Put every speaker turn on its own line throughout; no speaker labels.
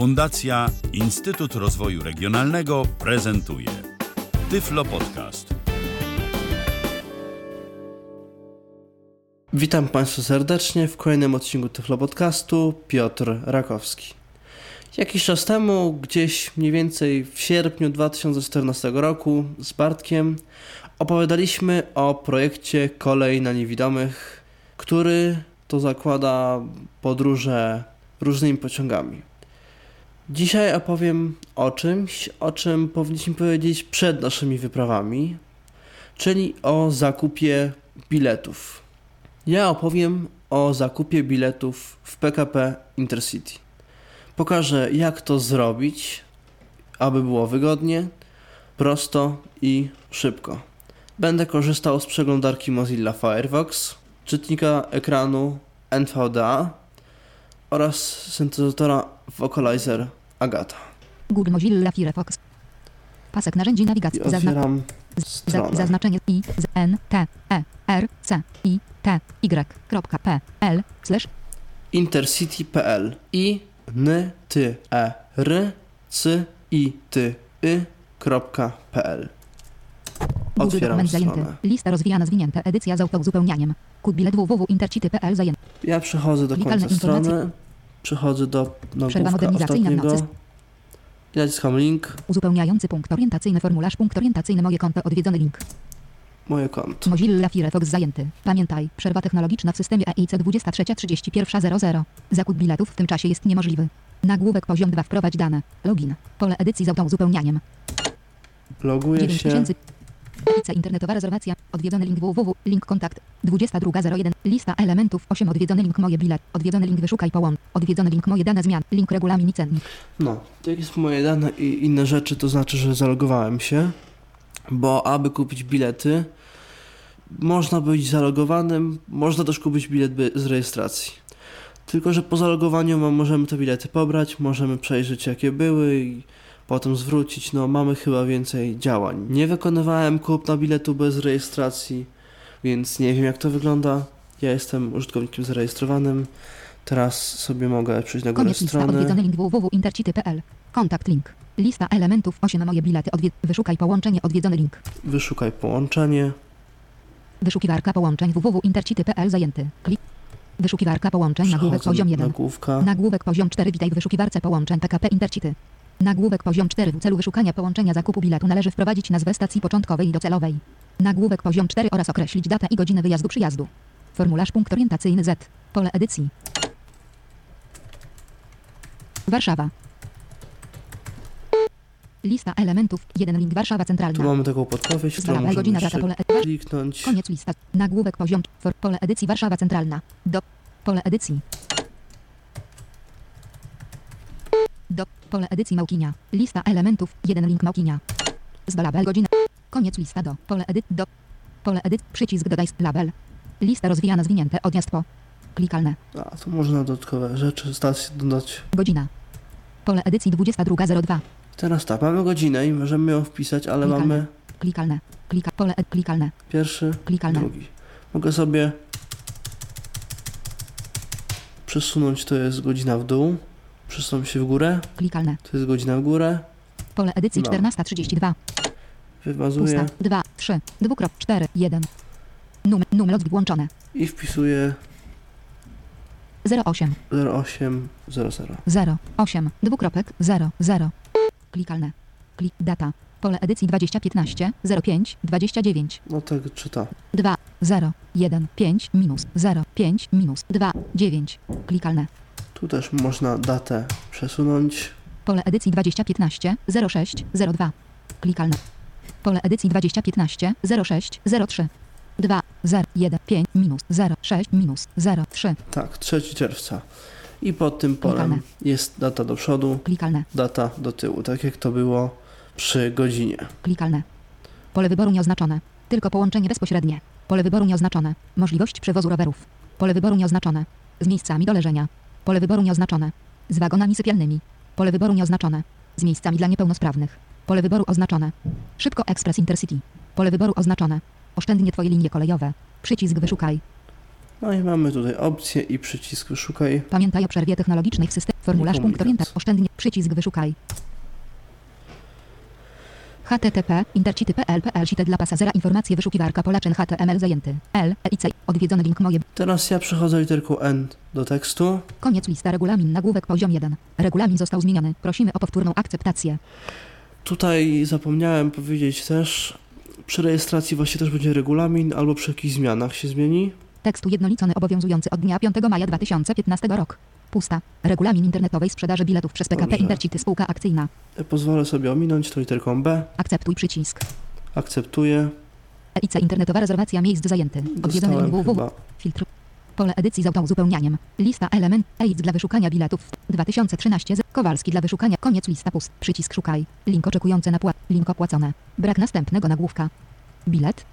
Fundacja Instytut Rozwoju Regionalnego prezentuje Tyflo Podcast.
Witam Państwa serdecznie w kolejnym odcinku Tyflo Podcastu. Piotr Rakowski. Jakiś czas temu, gdzieś mniej więcej w sierpniu 2014 roku z Bartkiem opowiadaliśmy o projekcie Kolej na Niewidomych, który to zakłada podróże różnymi pociągami. Dzisiaj opowiem o czymś, o czym powinniśmy powiedzieć przed naszymi wyprawami, czyli o zakupie biletów. Ja opowiem o zakupie biletów w PKP Intercity. Pokażę, jak to zrobić, aby było wygodnie, prosto i szybko. Będę korzystał z przeglądarki Mozilla Firefox, czytnika ekranu NVDA oraz syntezatora Vocalizer Agata.
Google Mozilla Firefox. Pasek narzędzi nawigacji.
I
Zazna-
otwieram
za-
stronę.
zaznaczenie i z n t e r c i t y kropka p l slash
intercity.pl i n t e r c i t y.pl
Google
Otwieram
zajęty. Lista rozwijana zwinięta. Edycja z autouzupełnianiem. Kod bilet www.intercity.pl zajęty.
Ja przechodzę do
Klikalne
końca strony, przechodzę do
Przerwa modernizacyjna
ostatniego.
nocy.
Ja naciskam link,
Uzupełniający punkt orientacyjny formularz punkt orientacyjny moje konto odwiedzony link.
moje konto.
Mozilla Firefox zajęty. Pamiętaj, przerwa technologiczna w systemie EIC 23.31.00. Zakup biletów w tym czasie jest niemożliwy. Nagłówek poziom 2 wprowadź dane. Login. Pole edycji z autouzupełnianiem.
Loguję
9000.
się.
Edycja internetowa rezerwacja. Odwiedzony link www. Link kontakt. 22.01. Lista elementów 8. Odwiedzony link moje bilet. Odwiedzony link wyszukaj połącz. Odwiedzony link moje dane zmian. Link regulamin i cennik.
No, to jest moje dane i inne rzeczy, to znaczy, że zalogowałem się, bo aby kupić bilety, można być zalogowanym, można też kupić bilet z rejestracji. Tylko, że po zalogowaniu możemy te bilety pobrać, możemy przejrzeć jakie były i potem zwrócić. No, mamy chyba więcej działań. Nie wykonywałem kupna biletu bez rejestracji, więc nie wiem jak to wygląda. Ja jestem użytkownikiem zarejestrowanym. Teraz sobie mogę przejść na górę
Koniec lista.
strony.
Odwiedzony link www.intercity.pl. Kontakt link. Lista elementów 8. Moje bilety. Odwie- wyszukaj połączenie. Odwiedzony link.
Wyszukaj połączenie.
Wyszukiwarka połączeń www.intercity.pl zajęty. Klik. Wyszukiwarka połączeń. Nagłówek
Przechodzę
poziom
na
1.
Nagłówka.
Nagłówek poziom 4. Witaj w wyszukiwarce połączeń PKP Intercity. Nagłówek poziom 4. W celu wyszukania połączenia zakupu biletu należy wprowadzić nazwę stacji początkowej i docelowej. Nagłówek poziom 4 oraz określić datę i godzinę wyjazdu przyjazdu. Formularz punkt orientacyjny Z. Pole edycji. Warszawa. Lista elementów. 1 link Warszawa
Tu
Centralna.
mamy taką podpowiedź, którą możemy
godzina, data, pole
kliknąć.
Koniec lista. Nagłówek poziom. For, pole edycji Warszawa Centralna. Do. Pole edycji. Do. Pole edycji Małkinia. Lista elementów. Jeden link Małkinia. Z label godzina. Koniec lista do. Pole edyt. Do. Pole edyt. Przycisk dodaj label. Lista rozwijana zwinięte. Odjazd po. Klikalne.
A, tu można dodatkowe rzeczy, stacje dodać.
Godzina. Pole edycji 22.02.
Teraz tak, mamy godzinę i możemy ją wpisać, ale
Klikalne.
mamy
Klikalne. Klika. Pole ed. Klikalne.
pierwszy,
Klikalne.
drugi. Mogę sobie przesunąć, to jest godzina w dół. Przesunąć się w górę,
Klikalne.
to jest godzina w górę.
Pole edycji
No.
14.32.
Wymazuję
Pusta. 2, 3, dwukrop, 4, 1. Numer, numer włączone.
i wpisuję
08,
0800.
0, 8, dwukropek, 0, 0. Klikalne. Klik, data. Pole edycji 2015, 05, 29.
No tak czyta.
2, 0, 1, 5, minus, 0, 5, minus, 2, 9. Klikalne.
Tu też można datę przesunąć.
Pole edycji 2015, 06, 02. Klikalne. Pole edycji 2015, 06, 03. 2, 0, 1, 5, minus, 0, 6, minus, 0, 3.
Tak, 3 czerwca. I pod tym polem
Klikalne.
jest data do przodu,
Klikalne.
data do tyłu, tak jak to było przy godzinie.
Klikalne. Pole wyboru nieoznaczone. Tylko połączenie bezpośrednie. Pole wyboru nieoznaczone. Możliwość przewozu rowerów. Pole wyboru nieoznaczone. Z miejscami do leżenia. Pole wyboru nieoznaczone. Z wagonami sypialnymi. Pole wyboru nieoznaczone. Z miejscami dla niepełnosprawnych. Pole wyboru oznaczone. Szybko Express Intercity. Pole wyboru oznaczone. Oszczędnie Twoje linie kolejowe. Przycisk wyszukaj.
No i mamy tutaj opcję i przycisk wyszukaj.
Pamiętaj o przerwie technologicznej w systemie. Formularz punkt orientacji. Oszczędnie. Przycisk wyszukaj. Http intercity.pl PL dla pasazera informacje wyszukiwarka Polaczyn HTML zajęty. L EIC odwiedzony link moje.
Teraz ja przechodzę literką N do tekstu.
koniec lista. Regulamin. Nagłówek. Poziom 1 regulamin został zmieniony. Prosimy o powtórną akceptację.
Tutaj zapomniałem powiedzieć też, przy rejestracji właśnie też będzie regulamin, albo przy jakichś zmianach się zmieni.
tekstu jednolicony obowiązujący od dnia 5 maja 2015 rok pusta regulamin internetowej sprzedaży biletów przez PKP
Dobrze.
Intercity spółka akcyjna
Pozwolę sobie ominąć to literką B.
akceptuj przycisk
Akceptuję.
EIC internetowa rezerwacja miejsc zajęty odwiedzony link www Filtr. Pole edycji z autouzupełnianiem. Lista element AIDS dla wyszukania biletów. 2013 z Kowalski dla wyszukania. Koniec lista pust. Przycisk szukaj. Link oczekujący na płat. Link opłacone. Brak następnego nagłówka. Bilet.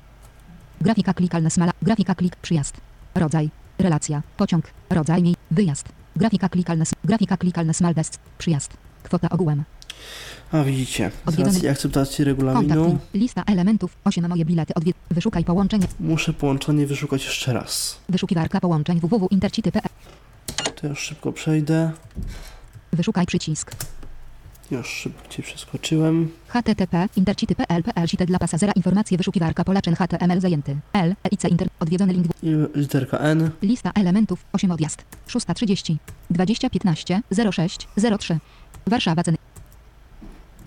Grafika klikalna smala. Grafika klik przyjazd. Rodzaj. Relacja. Pociąg. Rodzaj mi. Wyjazd. Grafika klikalna. Grafika klikalna smaldest. Przyjazd. Kwota ogółem.
A widzicie, z racji akceptacji
Kontakt.
regulaminu
link. Lista elementów. 8 moje bilety. Odwie... Wyszukaj połączenie.
muszę połączenie wyszukać jeszcze raz.
Wyszukiwarka połączeń www.intercity.pl.
To już szybko przejdę.
Wyszukaj przycisk.
Już szybciej przeskoczyłem.
http intercity.pl PL dla pasazera informacje wyszukiwarka Polaczyn HTML zajęty. L EIC inter odwiedzony link
I literka N.
lista elementów 8 odjazd. 6.30 2015 06 03 Warszawa ceny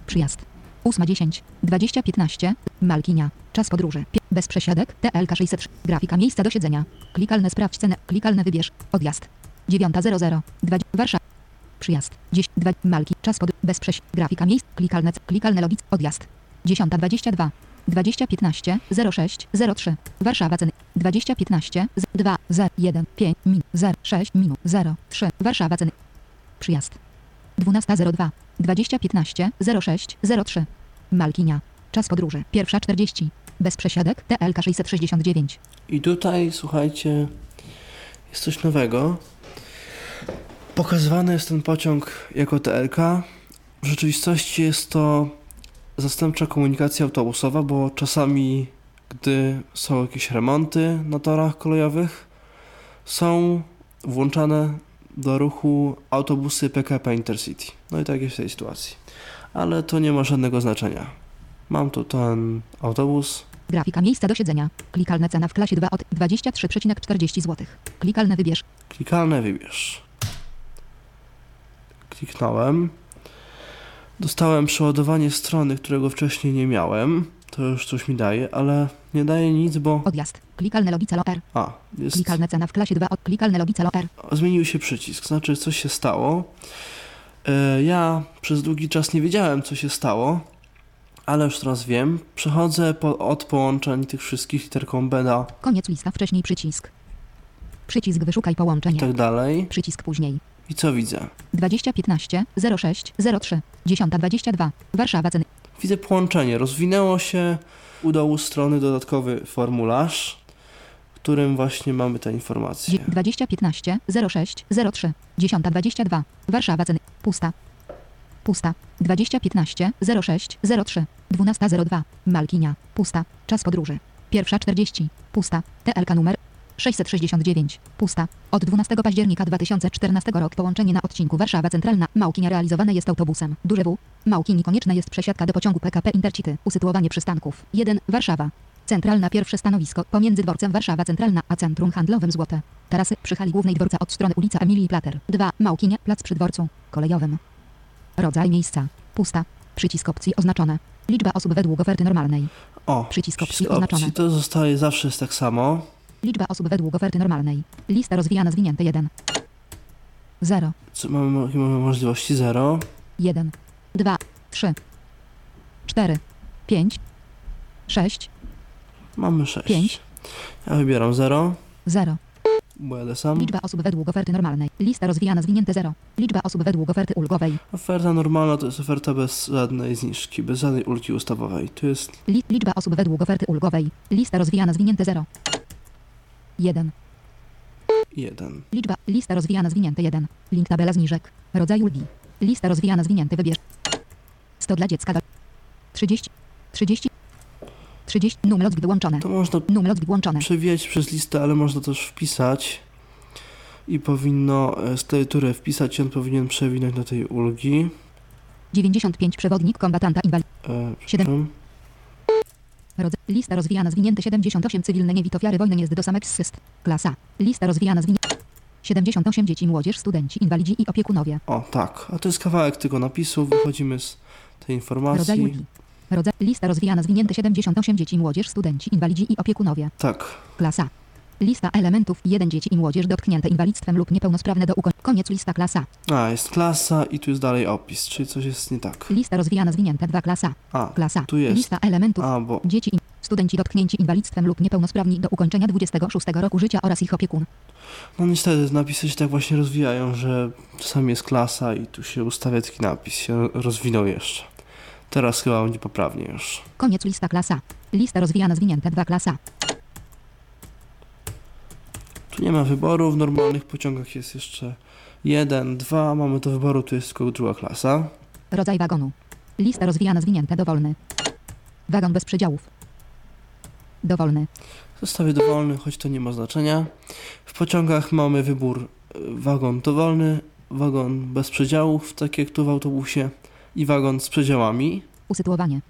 przyjazd. 8.10 2015 Malkinia. Czas podróży. Pie- bez przesiadek. TLK 600 grafika miejsca do siedzenia. Klikalne sprawdź cenę. Klikalne wybierz. Odjazd. 9.00 20 Warszawa Przyjazd. 10, 2, Malki. Czas pod. Bez prześ. Grafika miejsc. Klikalne. Klikalne logic. Odjazd. 10.22. 2015 06 03. Warszawa ceny. 2015 z 2 0 1 5 min 0 6 minut 0 3. Warszawa ceny. Przyjazd. 12.02. 2015 06 03. Malkinia. Czas podróży. Pierwsza 40. Bez przesiadek. TLK 669.
I tutaj, słuchajcie, jest coś nowego. Pokazywany jest ten pociąg jako TLK. W rzeczywistości jest to zastępcza komunikacja autobusowa, bo czasami, gdy są jakieś remonty na torach kolejowych, są włączane do ruchu autobusy PKP Intercity. No i tak jest w tej sytuacji. Ale to nie ma żadnego znaczenia. Mam tu ten autobus,
Grafika miejsca do siedzenia. Klikalne cena w klasie 2 od 23,40 zł. Klikalne wybierz.
Klikalne wybierz. Kliknąłem. Dostałem przeładowanie strony, którego wcześniej nie miałem. To już coś mi daje, ale nie daje nic, bo...
Odjazd. Klikalne logicalo R.
A, jest...
Klikalne cena w klasie 2 od klikalne logicalo R.
Zmienił się przycisk, znaczy coś się stało. E, Ja przez długi czas nie wiedziałem, co się stało, ale już teraz wiem. Przechodzę po, od połączeń tych wszystkich literką B do
Koniec lista wcześniej przycisk. Przycisk wyszukaj
i
połączenie.
tak dalej.
Przycisk później.
I co widzę?
2015 06 03 1022 Warszawa ceny.
Widzę połączenie. Rozwinęło się u dołu strony dodatkowy formularz, w którym właśnie mamy te informacje.
Dzie- 2015 06 03 1022 Warszawa ceny. Pusta. Pusta. 2015 06 03 1202 Malkinia. Pusta. Czas podróży. Pierwsza 40. Pusta. TLK numer 669. Pusta. Od 12 października 2014 roku połączenie na odcinku Warszawa Centralna Małkinia realizowane jest autobusem. Duże W. Małkini konieczna jest przesiadka do pociągu PKP Intercity. Usytuowanie przystanków. 1. Warszawa. Centralna pierwsze stanowisko pomiędzy dworcem Warszawa Centralna a centrum handlowym Złote. Tarasy przy hali głównej dworca od strony ulica Emilii Plater. 2. Małkinie, plac przy dworcu kolejowym. Rodzaj miejsca. Pusta. Przycisk opcji oznaczone. Liczba osób według oferty normalnej.
O,
Przycisk opcji oznaczone.
to zostaje zawsze jest tak samo.
Liczba osób według oferty normalnej. Lista rozwijana zwinięte 1. 0.
Co, mamy, jakie mamy możliwości 0.
1. 2. 3. 4. 5. 6.
Mamy 6.
Pięć.
Ja wybieram 0,
0.
bo jadę sam.
Liczba osób według oferty normalnej. Lista rozwijana zwinięte 0. Liczba osób według oferty ulgowej.
Oferta normalna to jest oferta bez żadnej zniżki, bez żadnej ulgi ustawowej. Tu jest
Li liczba osób według oferty ulgowej. Lista rozwijana zwinięte 0. 1.
1.
Liczba. Lista rozwijana zwinięte 1. Link tabela zniżek. Rodzaj ulgi. Lista rozwijana zwinięte wybierz. 100 dla dziecka. 30. 30. 30. Numer odbit włączone.
To można
numer odbit
włączone. przez listę, ale można też wpisać. I powinno e, z tej tury wpisać on powinien przewinąć do tej ulgi.
95 przewodnik kombatanta inwalid.
E, 7.
Rodz lista rozwijana zwinięte 78 cywilne niewit ofiary wojny nie do samek syst. Klasa. Lista rozwijana zwinięte 78 dzieci, młodzież, studenci, inwalidzi i opiekunowie.
O tak, a to jest kawałek tego napisu, wychodzimy z tej informacji.
Rodzaj ulgi. Rodza lista rozwijana zwinięte 78 dzieci, młodzież, studenci, inwalidzi i opiekunowie.
Tak.
Klasa. Lista elementów 1 dzieci i młodzież dotknięte inwalidztwem lub niepełnosprawne do ukończenia. Koniec lista klasa.
A, jest klasa i tu jest dalej opis, czyli coś jest nie tak.
Lista rozwijana zwinięte 2 klasa.
A,
Klasa.
tu jest.
Lista elementów
A, bo
dzieci i studenci dotknięci inwalidztwem lub niepełnosprawni do ukończenia 26 roku życia oraz ich opiekun.
no niestety napisy się tak właśnie rozwijają, że czasami jest klasa i tu się ustawia taki napis, się rozwinął jeszcze. Teraz chyba będzie poprawnie już.
Koniec lista klasa. Lista rozwijana zwinięte 2 klasa.
Tu nie ma wyboru, w normalnych pociągach jest jeszcze jeden, dwa, mamy do wyboru, tu jest tylko druga klasa.
Rodzaj wagonu. Lista rozwijana zwinięte dowolny. Wagon bez przedziałów. Dowolny.
Zostawię dowolny, choć to nie ma znaczenia. W pociągach mamy wybór y, wagon dowolny, wagon bez przedziałów, tak jak tu w autobusie, i wagon z przedziałami.
Usytuowanie.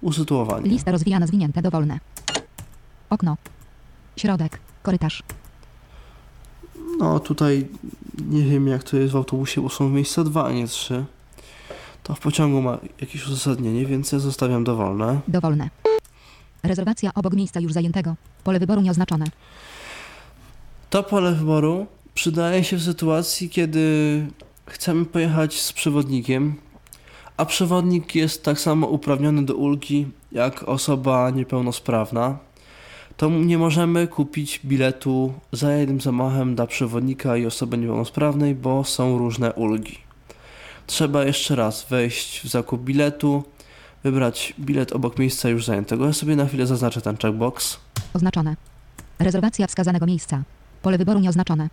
Usytuowanie.
Lista rozwijana zwinięte dowolne. Okno. Środek. Korytarz.
No tutaj nie wiem jak to jest w autobusie, bo są miejsca dwa, a nie trzy. To w pociągu ma jakieś uzasadnienie, więc ja zostawiam dowolne.
Dowolne. Rezerwacja obok miejsca już zajętego. Pole wyboru nieoznaczone.
To pole wyboru przydaje się w sytuacji, kiedy chcemy pojechać z przewodnikiem, a przewodnik jest tak samo uprawniony do ulgi jak osoba niepełnosprawna. To nie możemy kupić biletu za jednym zamachem dla przewodnika i osoby niepełnosprawnej, bo są różne ulgi. Trzeba jeszcze raz wejść w zakup biletu, wybrać bilet obok miejsca już zajętego. Ja sobie na chwilę zaznaczę ten checkbox.
Oznaczone. Rezerwacja wskazanego miejsca. Pole wyboru nieoznaczone.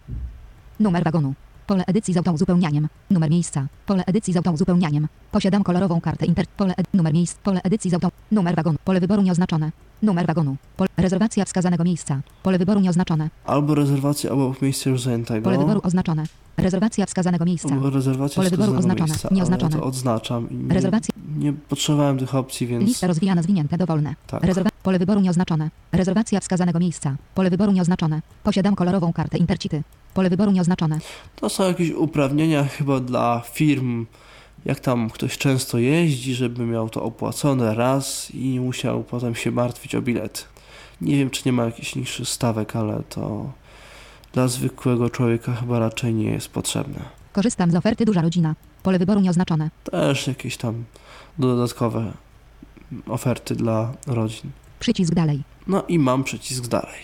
Numer wagonu. Pole edycji z autouzupełnianiem. Numer miejsca. Pole edycji z autouzupełnianiem. Posiadam kolorową kartę inter... Pole ed... Numer miejsc. Pole edycji z auto... Numer wagonu. Pole wyboru nieoznaczone. Numer wagonu. Pole... Rezerwacja wskazanego miejsca. Pole wyboru nieoznaczone.
Albo rezerwacja obok miejsca już zajętego.
Pole wyboru oznaczone. Rezerwacja wskazanego miejsca.
Albo rezerwacja
Pole wyboru oznaczone,
miejsca,
nieoznaczone.
Ale to odznaczam nie,
Rezerwacja.
nie potrzebowałem tych opcji, więc
Lista rozwijana zwinięte dowolne.
tak.
Rezerwa... Pole wyboru nieoznaczone. Rezerwacja wskazanego miejsca. Pole wyboru nieoznaczone. Posiadam kolorową kartę intercity. Pole wyboru nieoznaczone.
To są jakieś uprawnienia chyba dla firm, jak tam ktoś często jeździ, żeby miał to opłacone raz i nie musiał potem się martwić o bilet. Nie wiem, czy nie ma jakichś niższych stawek, ale to dla zwykłego człowieka chyba raczej nie jest potrzebne.
Korzystam z oferty duża rodzina. Pole wyboru nieoznaczone.
Też jakieś tam dodatkowe oferty dla rodzin.
Przycisk dalej.
No i mam przycisk dalej.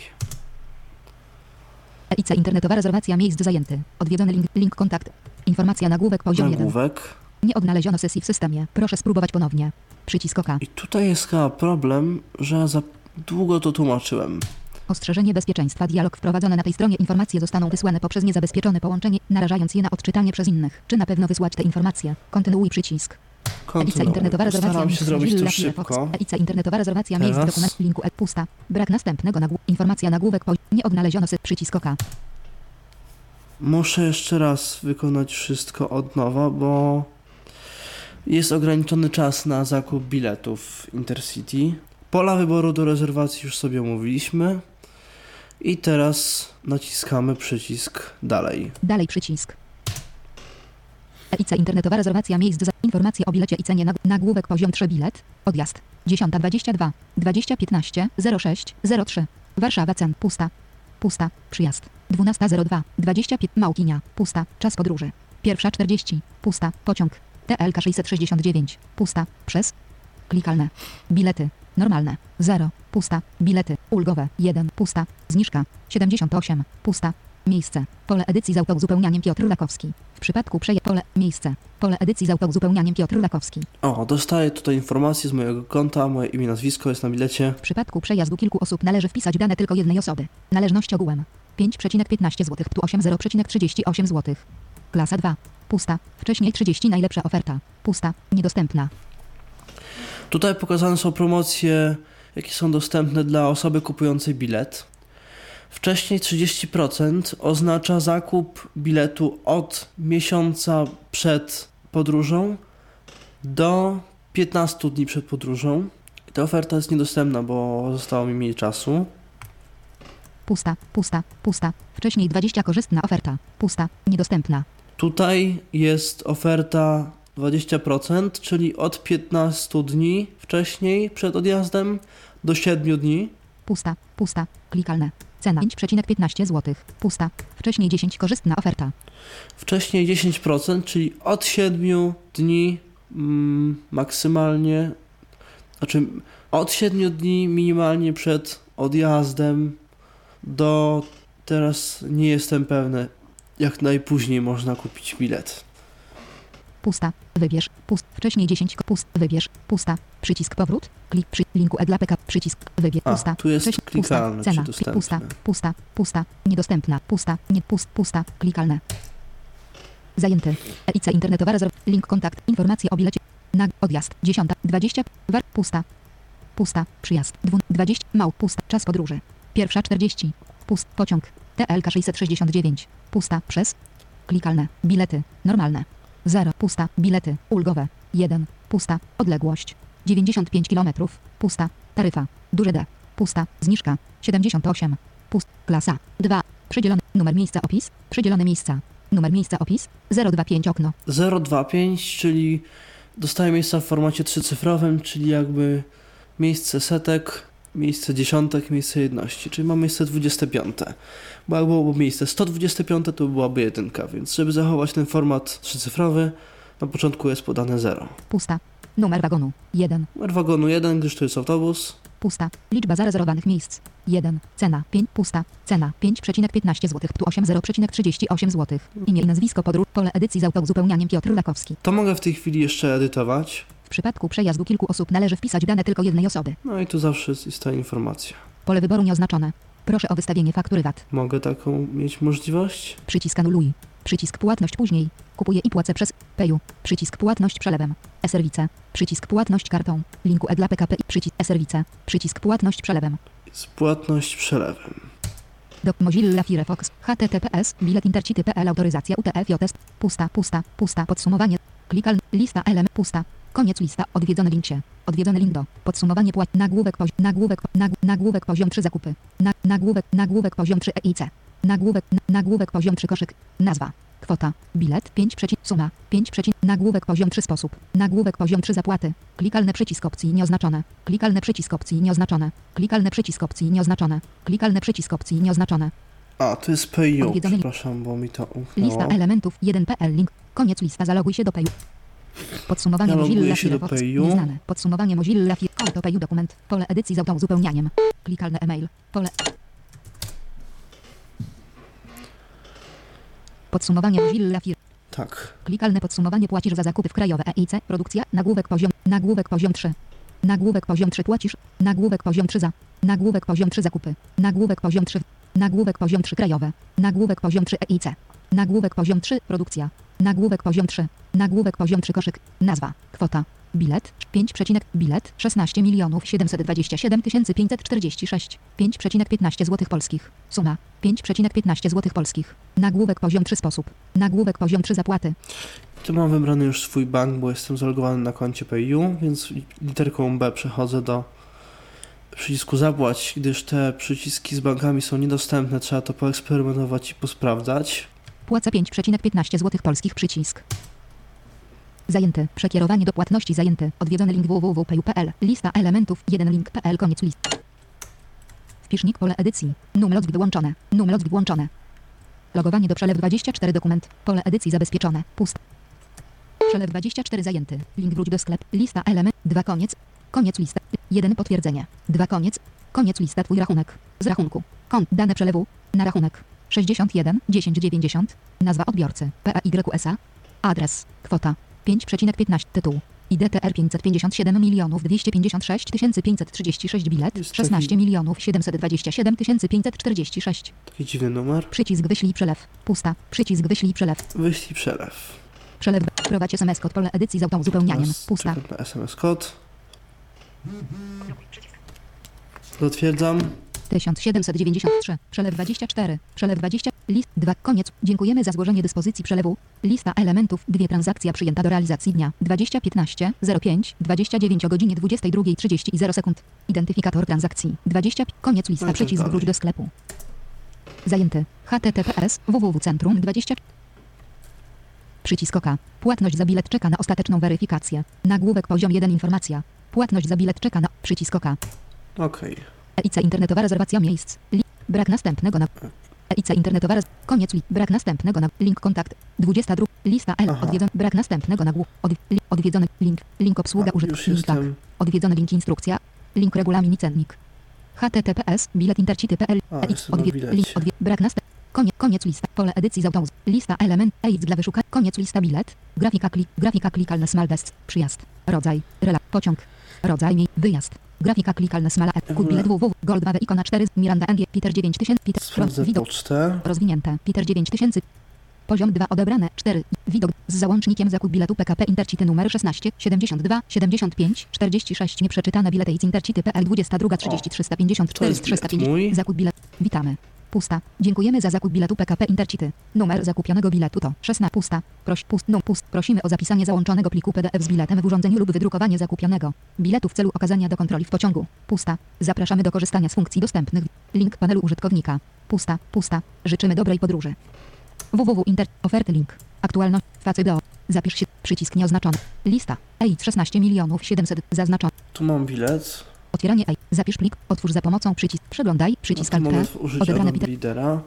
EIC internetowa rezerwacja miejsc zajęty. Odwiedzony link, link kontakt. Informacja nagłówek poziom 1.
Nagłówek.
Nie odnaleziono sesji w systemie. Proszę spróbować ponownie. Przycisk OK.
I tutaj jest chyba problem, że za długo to tłumaczyłem.
Ostrzeżenie bezpieczeństwa. Dialog wprowadzony na tej stronie. Informacje zostaną wysłane poprzez niezabezpieczone połączenie, narażając je na odczytanie przez innych. Czy na pewno wysłać te informacje? Kontynuuj przycisk. EIC
Kontynuuję.
internetowa rezerwacja
Staram się zrobić to szybko.
Internetowa rezerwacja miejsc dokument linku e pusta. Brak następnego nagłówka. Informacja nagłówek po nie odnaleziono sy przycisk OK.
Muszę jeszcze raz wykonać wszystko od nowa, bo jest ograniczony czas na zakup biletów Intercity. Pola wyboru do rezerwacji już sobie omówiliśmy. I teraz naciskamy przycisk dalej.
Dalej przycisk. EIC internetowa rezerwacja miejsc za informacje o bilecie i cenie nag nagłówek poziom 3 bilet. Odjazd 10.22 2015 06 03 Warszawa cen pusta. Pusta. Przyjazd 12.02 25 Małkinia. Pusta. Czas podróży. Pierwsza 40. Pusta. Pociąg. TLK 669. Pusta. Przez. Klikalne. Bilety. Normalne. 0. Pusta. Bilety. Ulgowe. 1. Pusta. Zniżka. 78. Pusta. Miejsce. Pole edycji z autouzupełnianiem Piotr Lakowski. W przypadku przeje pole miejsce. Pole edycji z autouzupełnianiem Piotr Lakowski.
O, dostaję tutaj informację z mojego konta, moje imię, nazwisko jest na bilecie.
W przypadku przejazdu kilku osób należy wpisać dane tylko jednej osoby. Należność ogółem 5,15 zł, tu 80,38 zł. Klasa 2. Pusta. Wcześniej 30 najlepsza oferta. Pusta. Niedostępna.
Tutaj pokazane są promocje jakie są dostępne dla osoby kupującej bilet. Wcześniej 30% oznacza zakup biletu od miesiąca przed podróżą do 15 dni przed podróżą. Ta oferta jest niedostępna, bo zostało mi mniej czasu.
Pusta, pusta, pusta. Wcześniej 20 korzystna oferta. Pusta, niedostępna.
Tutaj jest oferta 20%, czyli od 15 dni wcześniej przed odjazdem do 7 dni.
Pusta, pusta, klikalne. Cena 5,15 zł. Pusta. Wcześniej 10 korzystna oferta.
Wcześniej 10%, czyli od 7 dni mm, maksymalnie, znaczy od 7 dni minimalnie przed odjazdem do teraz nie jestem pewny, jak najpóźniej można kupić bilet.
Pusta. Wybierz. Pust. Wcześniej 10. ko- Pust. Wybierz. Pusta. Przycisk powrót. Klik przy linku e dla PK. Przycisk. Wybierz.
A,
Pusta.
tu jest klikalne,
Pusta. Cena. Pusta. Pusta. Pusta. Niedostępna. Pusta. Nie. Pust. Pusta. Klikalne. Zajęty. EIC internetowa rezerw. Link kontakt. Informacje o bilecie. Na odjazd. 10. 20. War. Pusta. Pusta. Przyjazd. 20. Mał. Pusta. Czas podróży. Pierwsza 40. Pust. Pociąg. TLK 669. Pusta. Przez. Klikalne. Bilety. Normalne. 0. Pusta. Bilety. Ulgowe. 1. Pusta. Odległość. 95 km. Pusta. Taryfa. Duże D. Pusta. Zniżka. 78. Pust. Klasa. 2. Przydzielony. Numer miejsca opis. Przydzielone miejsca. Numer miejsca opis. 025 okno.
025, czyli dostaję miejsca w formacie trzycyfrowym, czyli jakby miejsce setek, miejsce dziesiątek, miejsce jedności, czyli mam miejsce 25. Bo jak byłoby miejsce 125, to byłaby jedynka, więc żeby zachować ten format trzycyfrowy, na początku jest podane 0.
Pusta. Numer wagonu. 1.
Numer wagonu 1, gdyż to jest autobus.
Pusta. Liczba zarezerwowanych miejsc. 1. Cena. 5. Pusta. Cena. 5,15 zł. Tu 80,38 zł. Imię i nazwisko podróż. Pole edycji z autouzupełnianiem Piotr Lakowski.
To mogę w tej chwili jeszcze edytować.
W przypadku przejazdu kilku osób należy wpisać dane tylko jednej osoby.
No i tu zawsze jest, ta informacja.
Pole wyboru nieoznaczone. Proszę o wystawienie faktury VAT.
Mogę taką mieć możliwość?
Przycisk anuluj. Przycisk płatność później. Kupuję i płacę przez Payu. Przycisk płatność przelewem. E-serwice. Przycisk płatność kartą. Linku e dla PKP i przycisk e-serwice. Przycisk płatność przelewem.
Jest płatność przelewem.
Do Mozilla Firefox. HTTPS. Bilet intercity.pl Autoryzacja UTF-JS. Pusta, pusta, pusta. Podsumowanie. Klikal. Lista element. Pusta. Koniec lista. Odwiedzony link się. Odwiedzony link do. Podsumowanie płat. Nagłówek poziom. Nagłówek. Nag, nagłówek poziom 3 zakupy. Na, nagłówek. Nagłówek poziom 3 EIC. Nagłówek. Nagłówek poziom 3 koszyk. Nazwa. Kwota. Bilet 5 przeciw. Suma. 5 przeciw. Nagłówek poziom 3 sposób. Nagłówek poziom 3 zapłaty. Klikalny przycisk opcji nieoznaczone. Klikalny przycisk opcji nieoznaczone. Klikalny przycisk opcji nieoznaczone. Klikalny przycisk opcji nieoznaczone.
A, to jest PayU, przepraszam, bo mi to umknęło.
Lista elementów 1pl link. Koniec lista. Zaloguj się do Payu. Podsumowanie Mozilla
się do
Firefox. Nieznane. Podsumowanie Mozilla Firefox. To Payu dokument. Pole edycji z autouzupełnianiem. Klikalne e-mail. Pole. Podsumowanie Mozilla Firefox.
Tak.
Klikalne podsumowanie płacisz za zakupy w krajowe EIC. Produkcja. Nagłówek poziom. Nagłówek poziom 3. Nagłówek poziom 3 płacisz. Nagłówek poziom 3 za. Nagłówek poziom 3 zakupy. Nagłówek poziom 3. Nagłówek poziom 3 krajowe. Nagłówek poziom 3 EIC. Nagłówek poziom 3 produkcja. Nagłówek poziom 3. Nagłówek poziom 3 koszyk. Nazwa. Kwota. Bilet 5, przecinek, bilet 16 milionów 727 546 5,15 zł polskich. Suma 5,15 zł polskich. Nagłówek poziom 3 sposób. Nagłówek poziom 3 zapłaty.
Tu mam wybrany już swój bank, bo jestem zalogowany na koncie PayU, więc literką B przechodzę do przycisku zapłać, gdyż te przyciski z bankami są niedostępne, trzeba to poeksperymentować i posprawdzać.
Płacę 5,15 zł polskich przycisk. Zajęty. Przekierowanie do płatności zajęty. Odwiedzony link www.payu.pl. Lista elementów. 1 link.pl. Koniec list. Wpisznik pole edycji. Numlot wyłączone. Numlot włączone. Logowanie do przelew 24 dokument. Pole edycji zabezpieczone. Pust. Przelew 24 zajęty. Link wróć do sklep. Lista element. 2 koniec. Koniec lista. 1 potwierdzenie. 2 koniec. Koniec lista twój rachunek. Z rachunku. Kont. Dane przelewu. Na rachunek. 61 1090. Nazwa odbiorcy. PAYSA. Adres. Kwota. 5,15 tytuł. IDTR 557 milionów 256 536 bilet.
Jest
16
taki-
milionów 727 546.
Taki dziwny numer.
Przycisk wyślij przelew. Pusta. Przycisk wyślij przelew.
Wyślij przelew.
Przelew. Prowadź SMS kod pole edycji z autouzupełnianiem.
Teraz
Pusta.
SMS kod. Zatwierdzam.
1793. Przelew 24. Przelew 20. List 2. Koniec. Dziękujemy za złożenie dyspozycji przelewu. Lista elementów. Dwie transakcja przyjęta do realizacji dnia 2015 05 29 o godzinie 22.30 i 0 sekund. Identyfikator transakcji 20. Koniec lista. Przycisk wróć do sklepu. Zajęty. https www.centrum 20. Przycisk oka. Płatność za bilet czeka na ostateczną weryfikację. Nagłówek poziom 1 informacja. Płatność za bilet czeka na przycisk oka.
Okej.
EIC internetowa rezerwacja miejsc. Li brak następnego na EIC internetowa rez koniec li brak następnego na link kontakt. 22 lista L
Aha.
odwiedzony brak następnego nagłów od, li, odwiedzony link. Link obsługa
A,
użyt
Już
link
jestem.
odwiedzony link instrukcja. Link regulamin i cennik. Https bilet intercity.pl EIC
jestem na
odwie
bilecie.
link odwie brak następ koniec koniec lista. Pole edycji z autobus lista element EIC dla wyszukania koniec lista bilet. Grafika klik grafika klikalne small desk. Przyjazd. Rodzaj. Rela pociąg. Rodzaj mi wyjazd grafika klikalne smala e kod bilet www gold 2 ikona 4 Miranda NG Peter 9000 Peter
Sprawdzę
widok.
pocztę.
rozwinięte. Peter 9000 Poziom 2 odebrane 4 widok. Z załącznikiem zakup biletu PKP Intercity numer 16 72 75 46 nieprzeczytane bilety z Intercity.pl 22 30
to
354
jest bilet
350
mój.
zakup bilet. Witamy pusta. Dziękujemy za zakup biletu PKP Intercity. Numer zakupionego biletu to 16 pusta. Proś pust no pust. Prosimy o zapisanie załączonego pliku PDF z biletem w urządzeniu lub wydrukowanie zakupionego. Biletu w celu okazania do kontroli w pociągu. Pusta. Zapraszamy do korzystania z funkcji dostępnych. Link panelu użytkownika. Pusta pusta. Życzymy dobrej podróży. www inter oferty link. Aktualność. Facet do. Zapisz się. Przycisk nieoznaczony. Lista. EIC 16 milionów 700 zaznaczony.
Tu mam bilet.
Otwieranie EI zapisz plik. Otwórz za pomocą przycisk. Przeglądaj. Przycisk alt P.
Adobe
bite
Leadera.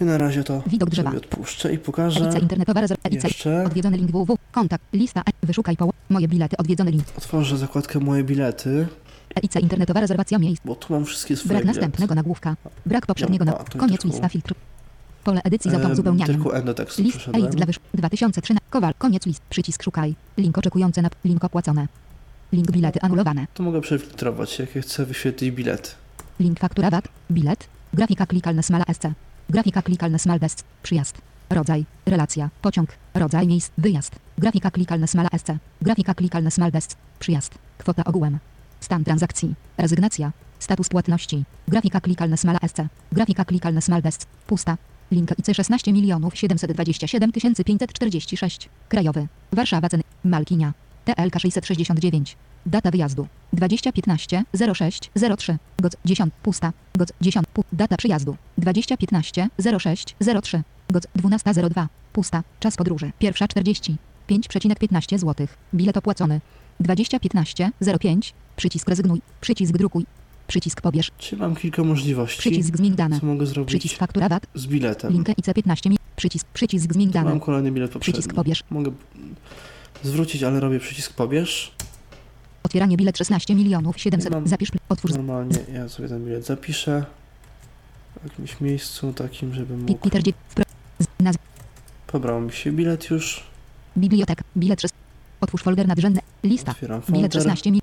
I na razie to
Widok drzewa.
odpuszczę i pokażę.
EIC internetowa rezerwa EIC
Jeszcze.
odwiedzony link www. Kontakt. Lista E wyszukaj po moje bilety. Odwiedzony link.
Otworzę zakładkę moje bilety,
EIC internetowa rezerwacja miejsc.
Bo tu mam wszystkie swoje
brak
bilety.
następnego nagłówka. Brak poprzedniego
No,
na koniec lista filtr pole edycji z
Em,
autouzupełnianiem
Tylko N do tekstu
List
przeszedłem.
dla wysz 2013 Kowal koniec list. Przycisk szukaj. Link oczekujący na link opłacone link bilety anulowane.
Tu mogę przefiltrować, jakie chcę wyświetlić bilet.
Link faktura VAT, bilet, grafika klikalne smala SC, grafika klikalne small desk, przyjazd, rodzaj, relacja, pociąg, rodzaj miejsc, wyjazd, grafika klikalne smala SC, grafika klikalne small desk, przyjazd, kwota ogółem, stan transakcji, rezygnacja, status płatności, grafika klikalne smala SC, grafika klikalne small desk, pusta, link IC 16 milionów 727 546, krajowy, Warszawa ceny, Malkinia, TLK 669, data wyjazdu, 2015 06 03 goc 10 pusta. Goc 10 pu, data przyjazdu. 2015 06 03 goc 12.02 pusta. Czas podróży. Pierwsza 40 5,15 zł bilet opłacony. 2015 05 przycisk rezygnuj. Przycisk drukuj. Przycisk pobierz.
Czyli mam kilka możliwości,
przycisk zmień dane.
Co mogę zrobić?
Przycisk faktura VAT.
Z biletem.
link IC 15 mi przycisk przycisk zmień
Tu mam
dane.
kolejny bilet poprzedni.
przycisk pobierz.
Mogę zwrócić, ale robię przycisk pobierz.
otwieranie bilet 16 milionów 700
Mam-
zapisz otwórz
Normalnie ja sobie ten bilet zapiszę w jakimś miejscu takim, żebym mógł...
Peter
Pobrał mi się bilet już.
biblioteka bilet 6 otwórz folder nadrzędny lista
Otwieram
bilet
folder.
16 mi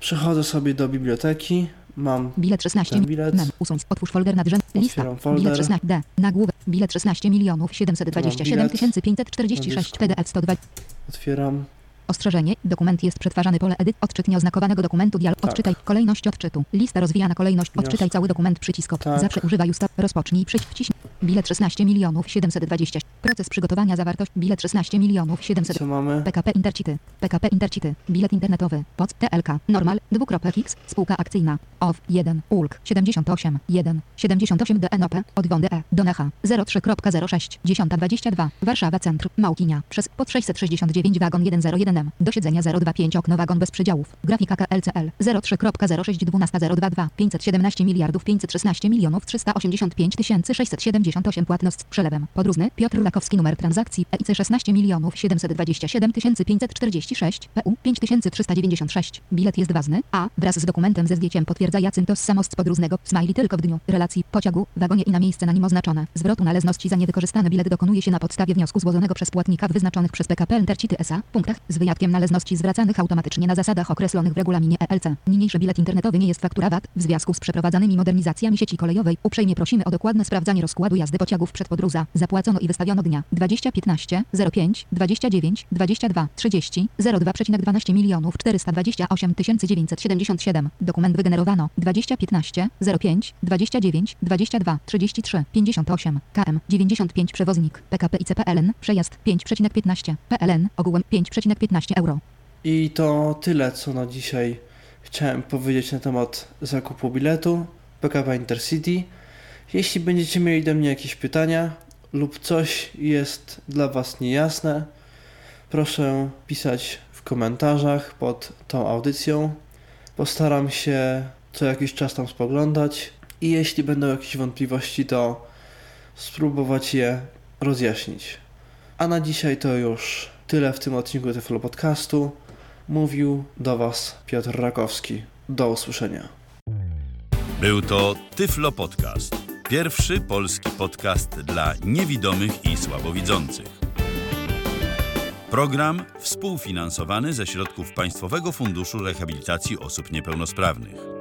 Przechodzę sobie do biblioteki. Mam
Bilet 16
ten
mi-
bilet.
mem, usuń, otwórz folder nadrzędny, lista,
folder.
bilet 16, D, nagłówek, bilet 16 milionów 727
bilet.
546,
Na dysku.
PDF 102,
Otwieram.
Ostrzeżenie, dokument jest przetwarzany. Pole edyt, odczyt nieoznakowanego dokumentu, dial,
Tak.
odczytaj, kolejność. Odczytu, lista rozwijana, kolejność, odczytaj cały dokument, przycisk.
Tak.
zawsze używaj ustaw, rozpocznij, przycisk, wciśnij, bilet 16 milionów 720, proces przygotowania. Zawartość, bilet 16 milionów 700,
Co mamy?
PKP Intercity, PKP Intercity, bilet internetowy, POC, TLK, normal, dwukropek X, spółka akcyjna, OW, 1, ULK, 78, 1, 78 DNOP, odwądy E, Donecha, 03.06, 10.22, Warszawa Centr, Małkinia, przez. Pod 669 wagon 101M, do siedzenia 025 okno wagon bez przydziałów, grafika KLCL, 03.06 12.022, 517 miliardów 516 milionów 385 tysięcy 678 płatność z przelewem, podróżny, Piotr Rakowski numer transakcji, EIC 16 milionów 727 546, PU 5396, bilet jest ważny, A, wraz z dokumentem ze zdjęciem potwierdzającym tożsamość podróżnego, smiley tylko w dniu, relacji, pociągu, wagonie i na miejsce na nim oznaczone, zwrotu należności za niewykorzystany bilet dokonuje się na podstawie wniosku złożonego przez płatnika w wyznaczonych przez PKP Intercity SA, punktach, z wyjątkiem należności zwracanych automatycznie na zasadach określonych w regulaminie ELC. Niniejszy bilet internetowy nie jest faktura VAT. W związku z przeprowadzanymi modernizacjami sieci kolejowej uprzejmie prosimy o dokładne sprawdzanie rozkładu jazdy pociągów przed podróża. Zapłacono i wystawiono dnia 2015 05 29 22 30 02,12 milionów 428 977. Dokument wygenerowano 2015 05 29 22 33 58 KM 95 przewoznik PKP ICPLN przejazd 5,15 PLN ogółem 5,15 euro.
I to tyle, co na dzisiaj chciałem powiedzieć na temat zakupu biletu PKP Intercity. Jeśli będziecie mieli do mnie jakieś pytania lub coś jest dla Was niejasne, proszę pisać w komentarzach pod tą audycją. Postaram się co jakiś czas tam spoglądać i jeśli będą jakieś wątpliwości, to spróbować je rozjaśnić. A na dzisiaj to już tyle w tym odcinku Tyflo Podcastu. Mówił do Was Piotr Rakowski. Do usłyszenia.
Był to Tyflo Podcast. Pierwszy polski podcast dla niewidomych i słabowidzących. Program współfinansowany ze środków Państwowego Funduszu Rehabilitacji Osób Niepełnosprawnych.